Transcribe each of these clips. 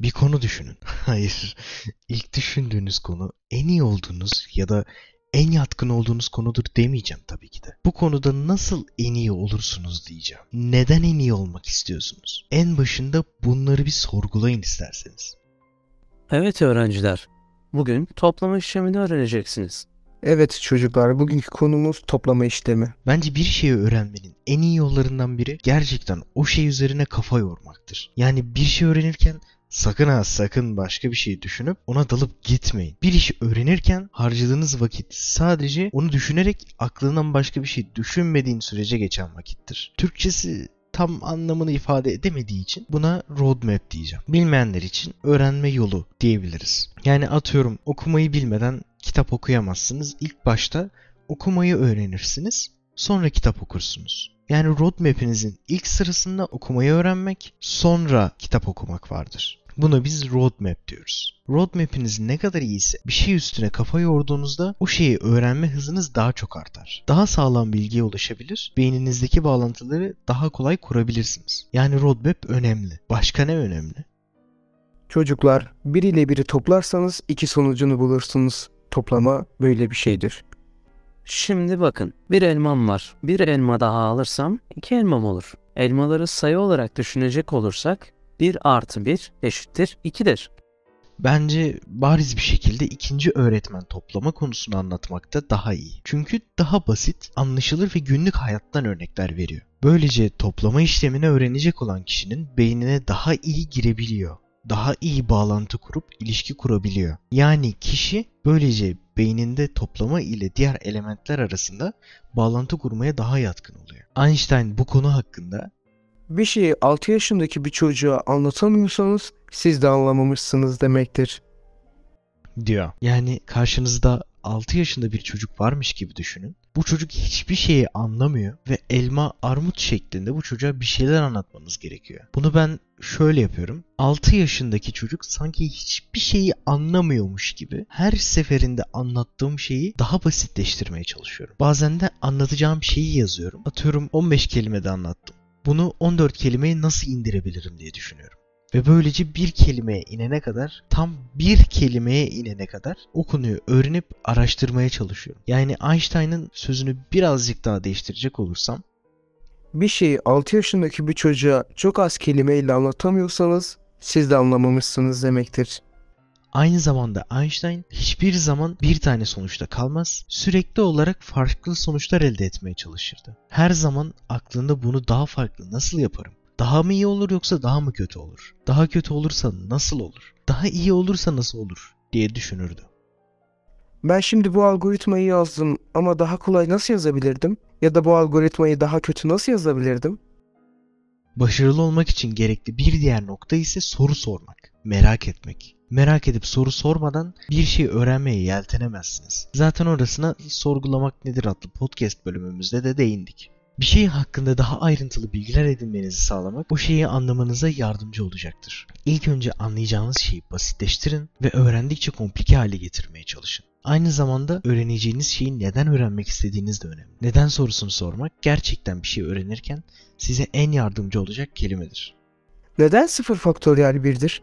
Bir konu düşünün. Hayır. İlk düşündüğünüz konu en iyi olduğunuz ya da en yatkın olduğunuz konudur demeyeceğim tabii ki de. Bu konuda nasıl en iyi olursunuz diyeceğim. Neden en iyi olmak istiyorsunuz? En başında bunları bir sorgulayın isterseniz. Evet öğrenciler, bugün toplama işlemini öğreneceksiniz. Evet çocuklar, bugünkü konumuz toplama işlemi. Bence bir şeyi öğrenmenin en iyi yollarından biri gerçekten o şey üzerine kafa yormaktır. Yani bir şey öğrenirken sakın ha sakın başka bir şey düşünüp ona dalıp gitmeyin. Bir işi öğrenirken harcadığınız vakit sadece onu düşünerek aklından başka bir şey düşünmediğin sürece geçen vakittir. Türkçesi tam anlamını ifade edemediği için buna roadmap diyeceğim. Bilmeyenler için öğrenme yolu diyebiliriz. Yani atıyorum okumayı bilmeden kitap okuyamazsınız. İlk başta okumayı öğrenirsiniz. Sonra kitap okursunuz. Yani roadmap'inizin ilk sırasında okumayı öğrenmek, sonra kitap okumak vardır. Buna biz roadmap diyoruz. Roadmap'iniz ne kadar iyiyse bir şey üstüne kafa yorduğunuzda o şeyi öğrenme hızınız daha çok artar. Daha sağlam bilgiye ulaşabilir, beyninizdeki bağlantıları daha kolay kurabilirsiniz. Yani roadmap önemli. Başka ne önemli? Çocuklar, bir ile biri toplarsanız iki sonucunu bulursunuz. Toplama böyle bir şeydir. Şimdi bakın, bir elmam var. Bir elma daha alırsam iki elmam olur. Elmaları sayı olarak düşünecek olursak 1 artı 1 eşittir 2'dir. Bence bariz bir şekilde ikinci öğretmen toplama konusunu anlatmakta daha iyi. Çünkü daha basit, anlaşılır ve günlük hayattan örnekler veriyor. Böylece toplama işlemini öğrenecek olan kişinin beynine daha iyi girebiliyor. Daha iyi bağlantı kurup ilişki kurabiliyor. Yani kişi böylece beyninde toplama ile diğer elementler arasında bağlantı kurmaya daha yatkın oluyor. Einstein bu konu hakkında Bir şeyi 6 yaşındaki bir çocuğa anlatamıyorsanız siz de anlamamışsınız demektir. diyor. Yani karşınızda 6 yaşında bir çocuk varmış gibi düşünün. Bu çocuk hiçbir şeyi anlamıyor ve elma armut şeklinde bu çocuğa bir şeyler anlatmanız gerekiyor. Bunu ben şöyle yapıyorum. 6 yaşındaki çocuk sanki hiçbir şeyi anlamıyormuş gibi her seferinde anlattığım şeyi daha basitleştirmeye çalışıyorum. Bazen de anlatacağım şeyi yazıyorum. Atıyorum 15 kelimede anlattım. Bunu 14 kelimeye nasıl indirebilirim diye düşünüyorum. Ve böylece bir kelimeye inene kadar, tam bir kelimeye inene kadar o konuyu öğrenip araştırmaya çalışıyorum. Yani Einstein'ın sözünü birazcık daha değiştirecek olursam, Bir şeyi 6 yaşındaki bir çocuğa çok az kelimeyle anlatamıyorsanız siz de anlamamışsınız demektir. aynı zamanda Einstein hiçbir zaman bir tane sonuçta kalmaz, sürekli olarak farklı sonuçlar elde etmeye çalışırdı. Her zaman aklında bunu daha farklı nasıl yaparım? Daha mı iyi olur yoksa daha mı kötü olur? Daha kötü olursa nasıl olur? Daha iyi olursa nasıl olur? diye düşünürdü. Ben şimdi bu algoritmayı yazdım ama daha kolay nasıl yazabilirdim? Ya da bu algoritmayı daha kötü nasıl yazabilirdim? Başarılı olmak için gerekli bir diğer nokta ise soru sormak, merak etmek. Merak edip soru sormadan bir şey öğrenmeye yeltenemezsiniz. Zaten orasına sorgulamak nedir adlı podcast bölümümüzde de değindik. Bir şey hakkında daha ayrıntılı bilgiler edinmenizi sağlamak o şeyi anlamanıza yardımcı olacaktır. İlk önce anlayacağınız şeyi basitleştirin ve öğrendikçe komplike hale getirmeye çalışın. Aynı zamanda öğreneceğiniz şeyi neden öğrenmek istediğiniz de önemli. Neden sorusunu sormak gerçekten bir şey öğrenirken size en yardımcı olacak kelimedir. Neden 0 faktöriyel 1'dir?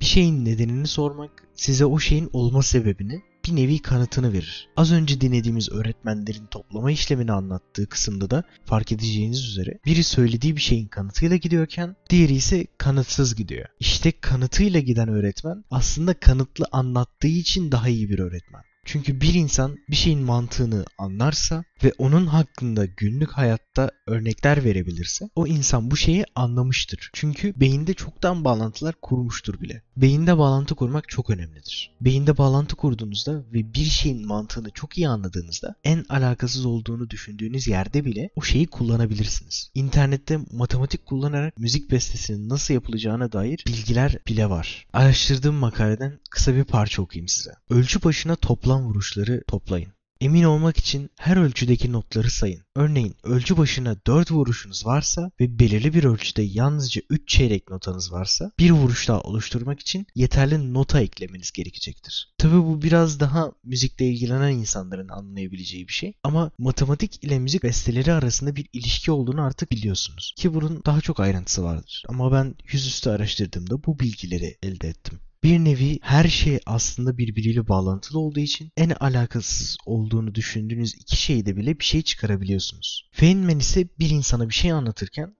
Bir şeyin nedenini sormak size o şeyin olma sebebini bir nevi kanıtını verir. Az önce dinlediğimiz öğretmenlerin toplama işlemini anlattığı kısımda da fark edeceğiniz üzere biri söylediği bir şeyin kanıtıyla gidiyorken diğeri ise kanıtsız gidiyor. İşte kanıtıyla giden öğretmen aslında kanıtlı anlattığı için daha iyi bir öğretmen. Çünkü bir insan bir şeyin mantığını anlarsa ve onun hakkında günlük hayatta örnekler verebilirse o insan bu şeyi anlamıştır. Çünkü beyinde çoktan bağlantılar kurmuştur bile. Beyinde bağlantı kurmak çok önemlidir. Beyinde bağlantı kurduğunuzda ve bir şeyin mantığını çok iyi anladığınızda en alakasız olduğunu düşündüğünüz yerde bile o şeyi kullanabilirsiniz. İnternette matematik kullanarak müzik bestesinin nasıl yapılacağına dair bilgiler bile var. Araştırdığım makaleden kısa bir parça okuyayım size. Ölçü başına toplam vuruşları toplayın. Emin olmak için her ölçüdeki notları sayın. Örneğin ölçü başına 4 vuruşunuz varsa ve belirli bir ölçüde yalnızca 3 çeyrek notanız varsa bir vuruş daha oluşturmak için yeterli nota eklemeniz gerekecektir. Tabi bu biraz daha müzikle ilgilenen insanların anlayabileceği bir şey ama matematik ile müzik besteleri arasında bir ilişki olduğunu artık biliyorsunuz. Ki bunun daha çok ayrıntısı vardır. Ama ben yüzüstü araştırdığımda bu bilgileri elde ettim. Bir nevi her şey aslında birbiriyle bağlantılı olduğu için en alakasız olduğunu düşündüğünüz iki şeyde bile bir şey çıkarabiliyorsunuz. Feynman ise bir insana bir şey anlatırken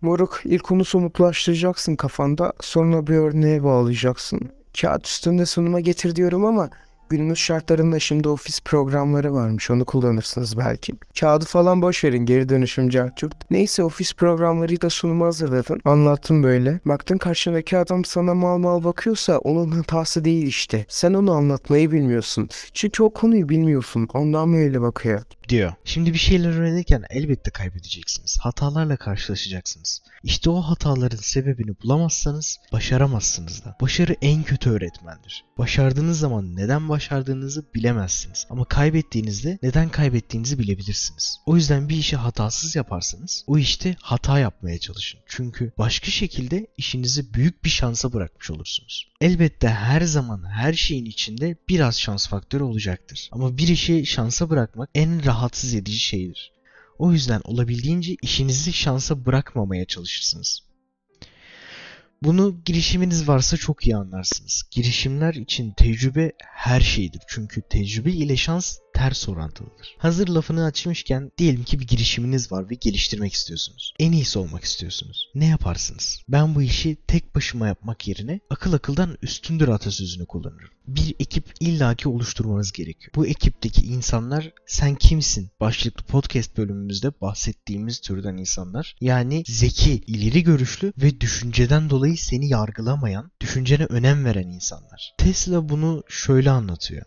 Moruk ilk onu somutlaştıracaksın kafanda sonra bir örneğe bağlayacaksın. Kağıt üstünde sunuma getir diyorum ama günümüz şartlarında şimdi ofis programları varmış onu kullanırsınız belki. Kağıdı falan boş verin geri dönüşüm cartçurt. Neyse ofis programlarıyla sunumu hazırladın. Anlattım böyle. Baktın karşındaki adam sana mal mal bakıyorsa onun hatası değil işte. Sen onu anlatmayı bilmiyorsun. Çünkü o konuyu bilmiyorsun. Ondan mı öyle bakıyor? Diyor. Şimdi bir şeyler öğrenirken elbette kaybedeceksiniz. Hatalarla karşılaşacaksınız. İşte o hataların sebebini bulamazsanız başaramazsınız da. Başarı en kötü öğretmendir. Başardığınız zaman neden başardığınızı bilemezsiniz. Ama kaybettiğinizde neden kaybettiğinizi bilebilirsiniz. O yüzden bir işi hatasız yaparsanız o işte hata yapmaya çalışın. Çünkü başka şekilde işinizi büyük bir şansa bırakmış olursunuz. Elbette her zaman her şeyin içinde biraz şans faktörü olacaktır. Ama bir işi şansa bırakmak en rahatsız edici şeydir. O yüzden olabildiğince işinizi şansa bırakmamaya çalışırsınız. Bunu girişiminiz varsa çok iyi anlarsınız. Girişimler için tecrübe her şeydir. Çünkü tecrübe ile şans ters orantılıdır. Hazır lafını açmışken diyelim ki bir girişiminiz var ve geliştirmek istiyorsunuz. En iyisi olmak istiyorsunuz. Ne yaparsınız? Ben bu işi tek başıma yapmak yerine akıl akıldan üstündür atasözünü kullanırım. Bir ekip illaki oluşturmanız gerekiyor. Bu ekipteki insanlar sen kimsin? Başlıklı podcast bölümümüzde bahsettiğimiz türden insanlar. Yani zeki, ileri görüşlü ve düşünceden dolayı seni yargılamayan, düşüncene önem veren insanlar. Tesla bunu şöyle anlatıyor.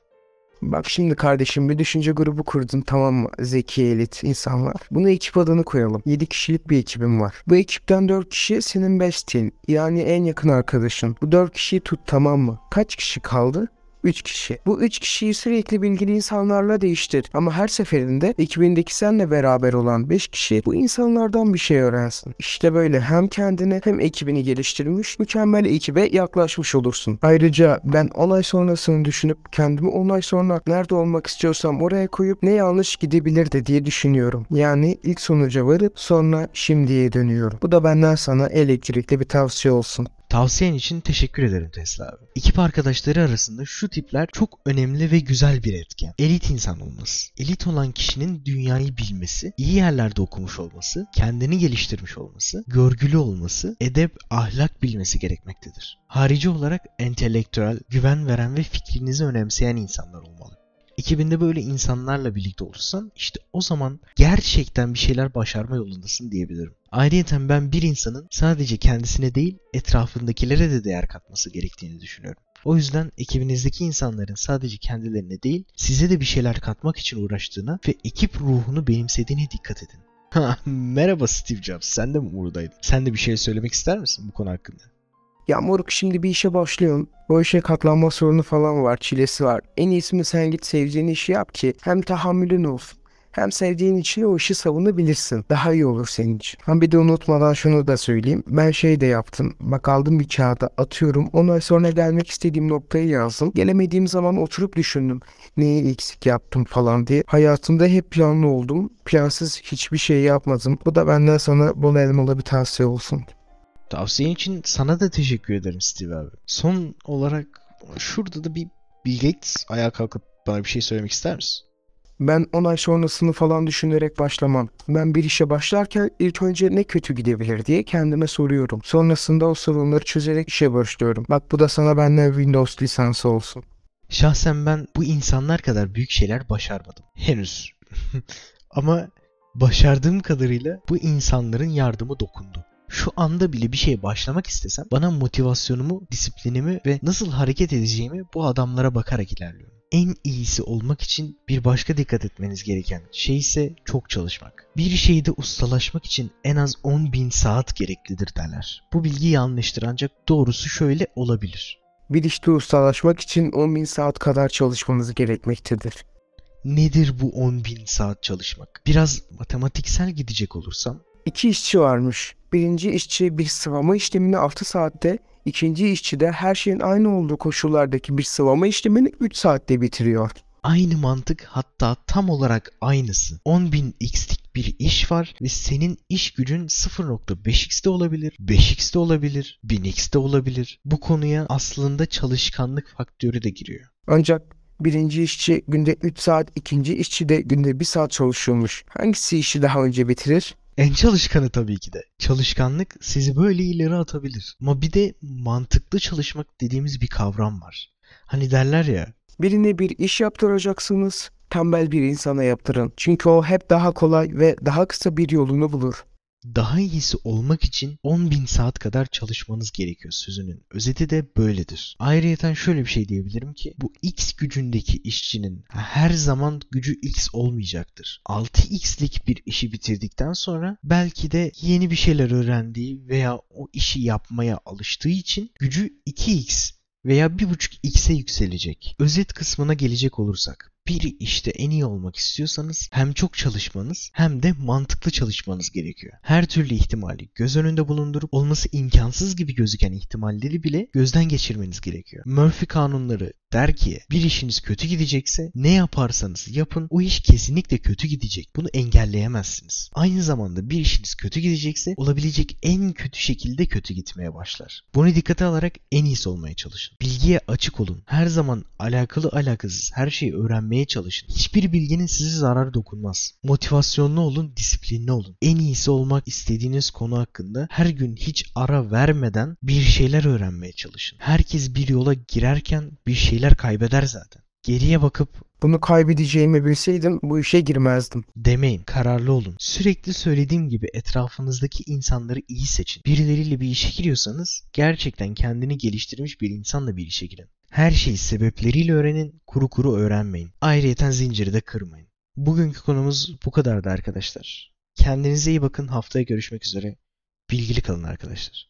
Bak şimdi kardeşim bir düşünce grubu kurdun tamam mı? Zeki elit insanlar. Buna ekip adını koyalım. 7 kişilik bir ekibim var. Bu ekipten 4 kişi senin bestin. Yani en yakın arkadaşın. Bu 4 kişiyi tut tamam mı? Kaç kişi kaldı? 3 kişi. Bu 3 kişiyi sürekli bilgili insanlarla değiştir. Ama her seferinde ekibindeki senle beraber olan 5 kişi bu insanlardan bir şey öğrensin. İşte böyle hem kendini hem ekibini geliştirmiş, mükemmel ekibe yaklaşmış olursun. Ayrıca ben 10 ay sonrasını düşünüp kendimi 10 ay sonra nerede olmak istiyorsam oraya koyup ne yanlış gidebilirdi diye düşünüyorum. Yani ilk sonuca varıp sonra şimdiye dönüyorum. Bu da benden sana elektrikli bir tavsiye olsun. Tavsiyen için teşekkür ederim Tesla abi. Ekip arkadaşları arasında şu tipler çok önemli ve güzel bir etken. Elit insan olması. Elit olan kişinin dünyayı bilmesi, iyi yerlerde okumuş olması, kendini geliştirmiş olması, görgülü olması, edep, ahlak bilmesi gerekmektedir. Harici olarak entelektüel, güven veren ve fikrinizi önemseyen insanlar olmalı. Ekibinde böyle insanlarla birlikte olursan işte o zaman gerçekten bir şeyler başarma yolundasın diyebilirim. Ayrıca ben bir insanın sadece kendisine değil etrafındakilere de değer katması gerektiğini düşünüyorum. O yüzden ekibinizdeki insanların sadece kendilerine değil size de bir şeyler katmak için uğraştığına ve ekip ruhunu benimsediğine dikkat edin. Ha, merhaba Steve Jobs sen de mi buradaydın? Sen de bir şey söylemek ister misin bu konu hakkında? Ya moruk şimdi bir işe başlıyorsun. Bu işe katlanma sorunu falan var, çilesi var. En iyisi mi sen git sevdiğin işi yap ki hem tahammülün olsun. Hem sevdiğin için o işi savunabilirsin. Daha iyi olur senin için. Ha bir de unutmadan şunu da söyleyeyim. Ben şey de yaptım. Bak aldım bir kağıda atıyorum. 10 ay sonra gelmek istediğim noktayı yazdım. Gelemediğim zaman oturup düşündüm. Neyi eksik yaptım falan diye. Hayatımda hep planlı oldum. Plansız hiçbir şey yapmadım. Bu da benden sana bol elmalı bir tavsiye olsun. Tavsiyen için sana da teşekkür ederim Steve abi. Son olarak şurada da bir Bill Gates ayağa kalkıp bana bir şey söylemek ister misin? Ben 10 ay sonrasını falan düşünerek başlamam. Ben bir işe başlarken ilk önce ne kötü gidebilir diye kendime soruyorum. Sonrasında o sorunları çözerek işe başlıyorum. Bak bu da sana benden Windows lisansı olsun. Şahsen ben bu insanlar kadar büyük şeyler başarmadım. Henüz. Ama başardığım kadarıyla bu insanların yardımı dokundu. Şu anda bile bir şeye başlamak istesem bana motivasyonumu, disiplinimi ve nasıl hareket edeceğimi bu adamlara bakarak ilerliyorum. En iyisi olmak için bir başka dikkat etmeniz gereken şey ise çok çalışmak. Bir şeyde ustalaşmak için en az 10.000 saat gereklidir derler. Bu bilgi yanlıştır ancak doğrusu şöyle olabilir. Bir işte ustalaşmak için 10.000 saat kadar çalışmanız gerekmektedir. Nedir bu 10.000 saat çalışmak? Biraz matematiksel gidecek olursam İki işçi varmış. Birinci işçi bir sıvama işlemini 6 saatte, ikinci işçi de her şeyin aynı olduğu koşullardaki bir sıvama işlemini 3 saatte bitiriyor. Aynı mantık hatta tam olarak aynısı. 10.000 x'lik bir iş var ve senin iş gücün 0.5x'te olabilir, 5x'te olabilir, 1000x'te olabilir. Bu konuya aslında çalışkanlık faktörü de giriyor. Ancak birinci işçi günde 3 saat, ikinci işçi de günde 1 saat çalışıyormuş. Hangisi işi daha önce bitirir? En çalışkanı tabii ki de. Çalışkanlık sizi böyle ileri atabilir. Ama bir de mantıklı çalışmak dediğimiz bir kavram var. Hani derler ya Birine bir iş yaptıracaksınız, tembel bir insana yaptırın. Çünkü o hep daha kolay ve daha kısa bir yolunu bulur. Daha iyisi olmak için 10.000 saat kadar çalışmanız gerekiyor sözünün. Özeti de böyledir. Ayrıyeten şöyle bir şey diyebilirim ki bu X gücündeki işçinin her zaman gücü X olmayacaktır. 6X'lik bir işi bitirdikten sonra belki de yeni bir şeyler öğrendiği veya o işi yapmaya alıştığı için gücü 2X veya 1.5x'e yükselecek. Özet kısmına gelecek olursak bir işte en iyi olmak istiyorsanız hem çok çalışmanız hem de mantıklı çalışmanız gerekiyor. Her türlü ihtimali göz önünde bulundurup olması imkansız gibi gözüken ihtimalleri bile gözden geçirmeniz gerekiyor. Murphy kanunları der ki bir işiniz kötü gidecekse ne yaparsanız yapın o iş kesinlikle kötü gidecek. Bunu engelleyemezsiniz. Aynı zamanda bir işiniz kötü gidecekse olabilecek en kötü şekilde kötü gitmeye başlar. Bunu dikkate alarak en iyisi olmaya çalışın. Bilgiye açık olun. Her zaman alakalı alakasız her şeyi öğrenmeye çalışın. Hiçbir bilginin size zarar dokunmaz. Motivasyonlu olun, disiplinli olun. En iyisi olmak istediğiniz konu hakkında her gün hiç ara vermeden bir şeyler öğrenmeye çalışın. Herkes bir yola girerken bir şeyler kaybeder zaten. Geriye bakıp Bunu kaybedeceğimi bilseydim bu işe girmezdim. demeyin, kararlı olun. Sürekli söylediğim gibi etrafınızdaki insanları iyi seçin. Birileriyle bir işe giriyorsanız gerçekten kendini geliştirmiş bir insanla bir işe girin. Her şeyi sebepleriyle öğrenin, kuru kuru öğrenmeyin. Ayrıyeten zinciri de kırmayın. Bugünkü konumuz bu kadardı arkadaşlar. Kendinize iyi bakın. Haftaya görüşmek üzere. Bilgili kalın arkadaşlar.